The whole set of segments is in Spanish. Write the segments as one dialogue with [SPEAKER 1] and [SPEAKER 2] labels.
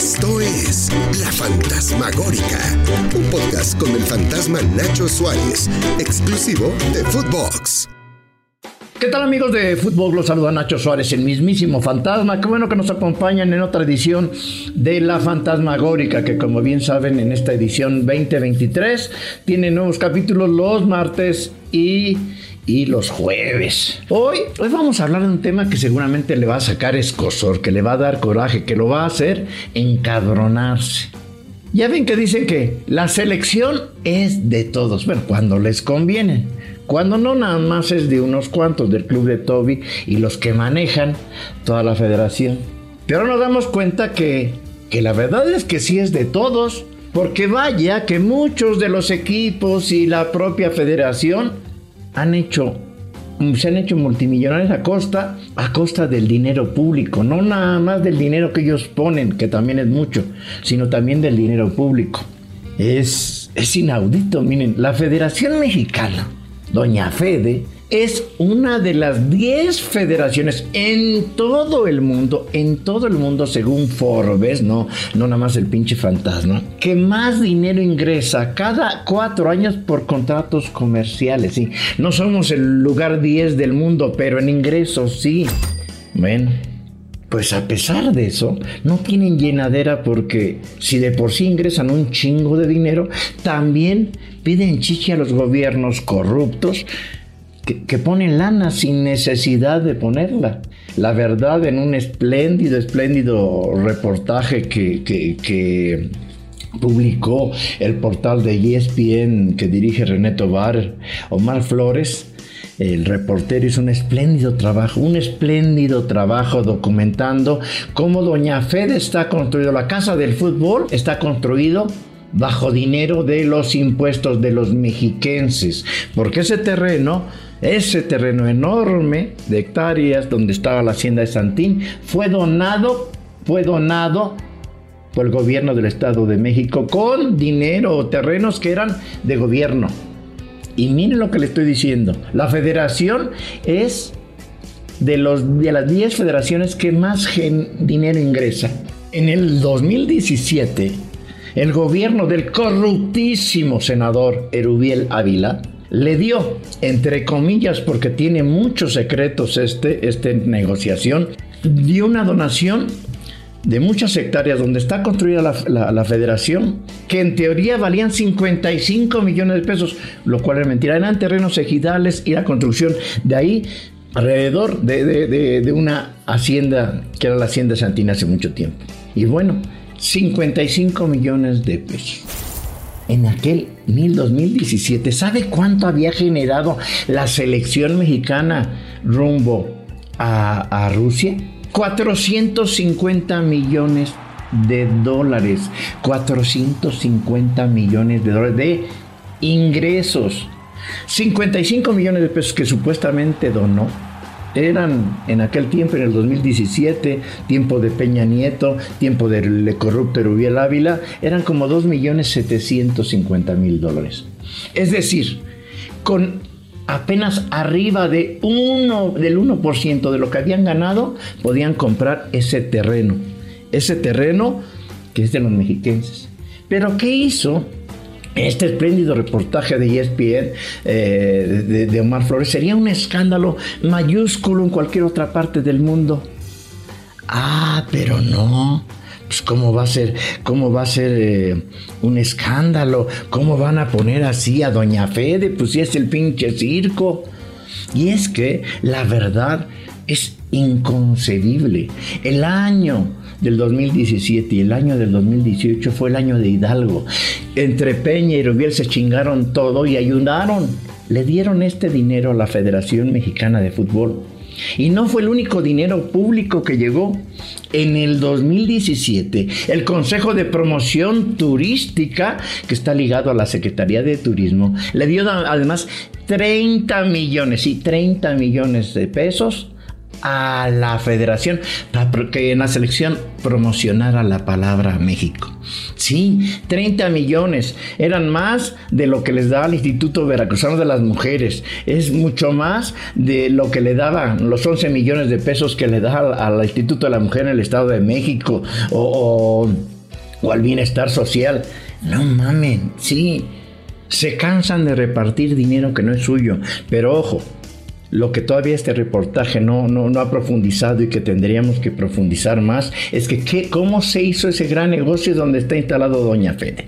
[SPEAKER 1] Esto es La Fantasmagórica, un podcast con el fantasma Nacho Suárez, exclusivo de Footbox.
[SPEAKER 2] ¿Qué tal amigos de Fútbol? Los saluda Nacho Suárez, el mismísimo fantasma. Qué bueno que nos acompañan en otra edición de La Fantasmagórica, que como bien saben en esta edición 2023 tiene nuevos capítulos los martes y y los jueves. Hoy, hoy vamos a hablar de un tema que seguramente le va a sacar escosor, que le va a dar coraje, que lo va a hacer encadronarse. Ya ven que dicen que la selección es de todos, bueno, cuando les conviene. Cuando no, nada más es de unos cuantos del club de Toby y los que manejan toda la federación. Pero nos damos cuenta que, que la verdad es que sí es de todos. Porque vaya que muchos de los equipos y la propia federación han hecho se han hecho multimillonarios a costa a costa del dinero público, no nada más del dinero que ellos ponen, que también es mucho, sino también del dinero público. Es, es inaudito, miren, la Federación Mexicana, Doña Fede, es una de las 10 federaciones en todo el mundo, en todo el mundo según Forbes, no, no nada más el pinche fantasma, que más dinero ingresa cada cuatro años por contratos comerciales. ¿sí? No somos el lugar 10 del mundo, pero en ingresos sí. Bueno, pues a pesar de eso, no tienen llenadera porque si de por sí ingresan un chingo de dinero, también piden chichi a los gobiernos corruptos que, ponen lana sin necesidad de ponerla. La verdad, en un espléndido, espléndido reportaje que, publicó el portal de ESPN que dirige René Tobar, Omar Flores, el reportero hizo un espléndido trabajo, un espléndido trabajo documentando cómo Doña Fede está construido, la casa del fútbol está construido bajo dinero de los impuestos de los mexiquenses, porque ese terreno ese terreno enorme de hectáreas donde estaba la hacienda de Santín fue donado, fue donado por el gobierno del Estado de México con dinero o terrenos que eran de gobierno. Y miren lo que le estoy diciendo. La federación es de, los, de las 10 federaciones que más dinero ingresa. En el 2017, el gobierno del corruptísimo senador Erubiel Ávila le dio, entre comillas, porque tiene muchos secretos este, esta negociación, dio una donación de muchas hectáreas donde está construida la, federación, que en teoría valían 55 millones de pesos, lo cual es mentira. Eran terrenos ejidales y la construcción de ahí alrededor de, de una hacienda que era la hacienda Santina hace mucho tiempo. Y bueno, 55 millones de pesos en aquel 2017. ¿Sabe cuánto había generado la selección mexicana rumbo a, a Rusia? 450 millones de dólares. 450 millones de dólares de ingresos. 55 millones de pesos que supuestamente donó eran en aquel tiempo, en el 2017, tiempo de Peña Nieto, tiempo del corrupto Rubiel Ávila, eran como 2.750.000 dólares. Es decir, con apenas arriba de uno, del 1% de lo que habían ganado, podían comprar ese terreno. Ese terreno que es de los mexiquenses. Pero ¿qué hizo? Este espléndido reportaje de ESPN eh, de, Omar Flores sería un escándalo mayúsculo en cualquier otra parte del mundo. Ah, pero no. Pues cómo va a ser, cómo va a ser eh, un escándalo, cómo van a poner así a Doña Fede, pues si es el pinche circo. Y es que la verdad es inconcebible. El año del 2017 y el año del 2018 fue el año de Hidalgo. Entre Peña y Rubiel se chingaron todo y ayudaron. Le dieron este dinero a la Federación Mexicana de Fútbol. Y no fue el único dinero público que llegó. En el 2017, el Consejo de Promoción Turística, que está ligado a la Secretaría de Turismo, le dio además 30 millones, y 30 millones de pesos a la federación para que en la selección promocionara la palabra México. Sí, 30 millones. Eran más de lo que les daba el Instituto Veracruzano de las Mujeres. Es mucho más de lo que le daban los 11 millones de pesos que le da al, Instituto de la Mujer en el Estado de México o, o al bienestar social. No mamen, sí. Se cansan de repartir dinero que no es suyo. Pero ojo, lo que todavía este reportaje no, no, ha profundizado y que tendríamos que profundizar más es que cómo se hizo ese gran negocio donde está instalado Doña Fede.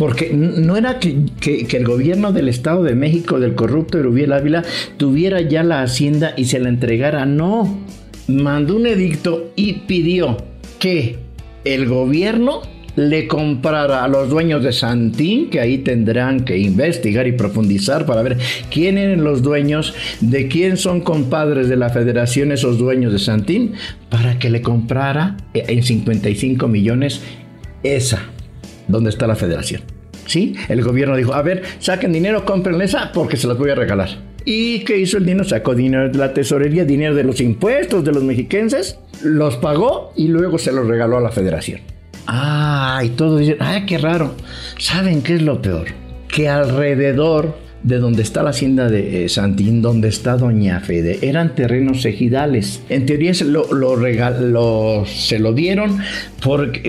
[SPEAKER 2] Porque no era que, el gobierno del Estado de México, del corrupto Erubiel Ávila, tuviera ya la hacienda y se la entregara. No, mandó un edicto y pidió que el gobierno le comprara a los dueños de Santín, que ahí tendrán que investigar y profundizar para ver quién eran los dueños, de quién son compadres de la federación esos dueños de Santín, para que le comprara en 55 millones esa, donde está la federación. ¿Sí? El gobierno dijo, a ver, saquen dinero, compren esa porque se las voy a regalar. ¿Y qué hizo el dinero? Sacó dinero de la tesorería, dinero de los impuestos de los mexiquenses, los pagó y luego se los regaló a la federación. Ah, y todos dicen, ah, qué raro. ¿Saben qué es lo peor? Que alrededor de donde está la hacienda de eh, Santín, donde está Doña Fede, eran terrenos ejidales. En teoría se lo, se lo dieron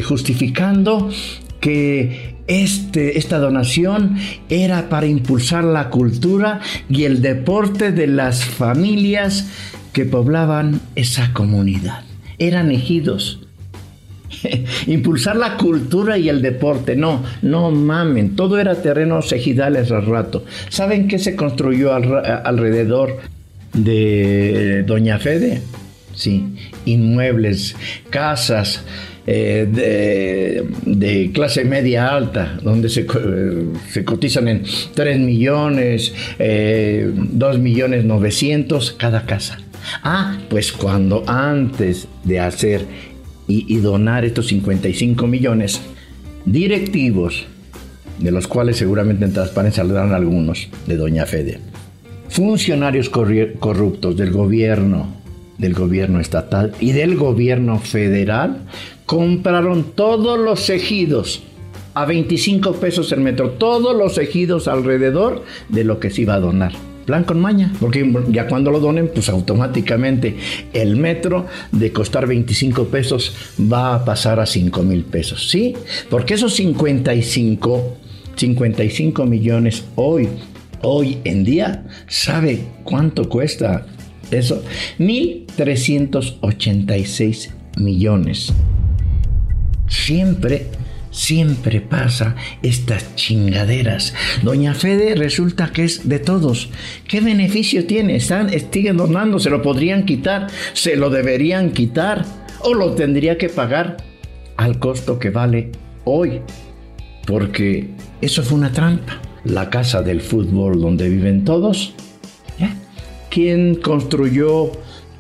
[SPEAKER 2] justificando que este, esta donación era para impulsar la cultura y el deporte de las familias que poblaban esa comunidad. Eran ejidos impulsar la cultura y el deporte. No, no mamen, todo era terrenos ejidales al rato. ¿Saben qué se construyó alrededor de Doña Fede? Sí, inmuebles, casas, eh, de, clase media alta, donde se, se cotizan en 3 millones, 2 eh, millones 900 cada casa. Ah, pues cuando antes de hacer y, donar estos 55 millones, directivos, de los cuales seguramente en transparencia dan algunos, de Doña Fede, funcionarios corruptos del gobierno, del gobierno estatal y del gobierno federal, compraron todos los ejidos a 25 pesos el metro, todos los ejidos alrededor de lo que se iba a donar plan con maña, porque ya cuando lo donen, pues automáticamente el metro de costar 25 pesos va a pasar a 5 mil pesos, ¿sí? Porque esos 55, 55 millones hoy, hoy en día, ¿sabe cuánto cuesta eso? 1.386 millones. Siempre siempre pasa estas chingaderas. Doña Fede resulta que es de todos. ¿Qué beneficio tiene? Están, siguen donando, se lo podrían quitar, se lo deberían quitar o lo tendría que pagar al costo que vale hoy. Porque eso fue una trampa. La casa del fútbol donde viven todos. ¿Quién construyó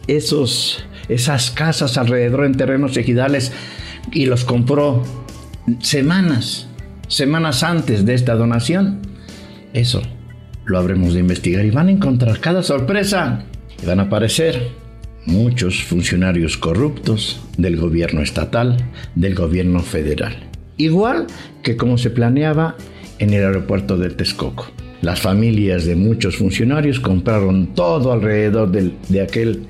[SPEAKER 2] esos, esas casas alrededor en terrenos ejidales y los compró semanas, semanas antes de esta donación. Eso lo habremos de investigar y van a encontrar cada sorpresa. Y van a aparecer muchos funcionarios corruptos del gobierno estatal, del gobierno federal. Igual que como se planeaba en el aeropuerto de Texcoco. Las familias de muchos funcionarios compraron todo alrededor de aquel,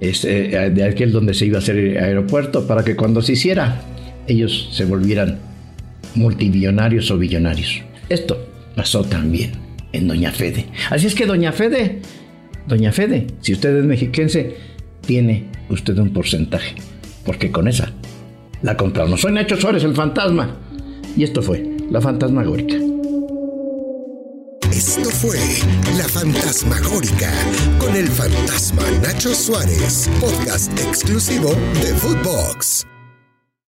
[SPEAKER 2] este, de aquel donde se iba a hacer el aeropuerto para que cuando se hiciera ellos se volvieran multimillonarios o billonarios. Esto pasó también en Doña Fede. Así es que Doña Fede, Doña Fede, si usted es mexiquense, tiene usted un porcentaje, porque con esa la compramos. Soy Nacho Suárez, el fantasma, y esto fue La Fantasmagórica.
[SPEAKER 1] Esto fue La Fantasmagórica con el fantasma Nacho Suárez, podcast exclusivo de Footbox.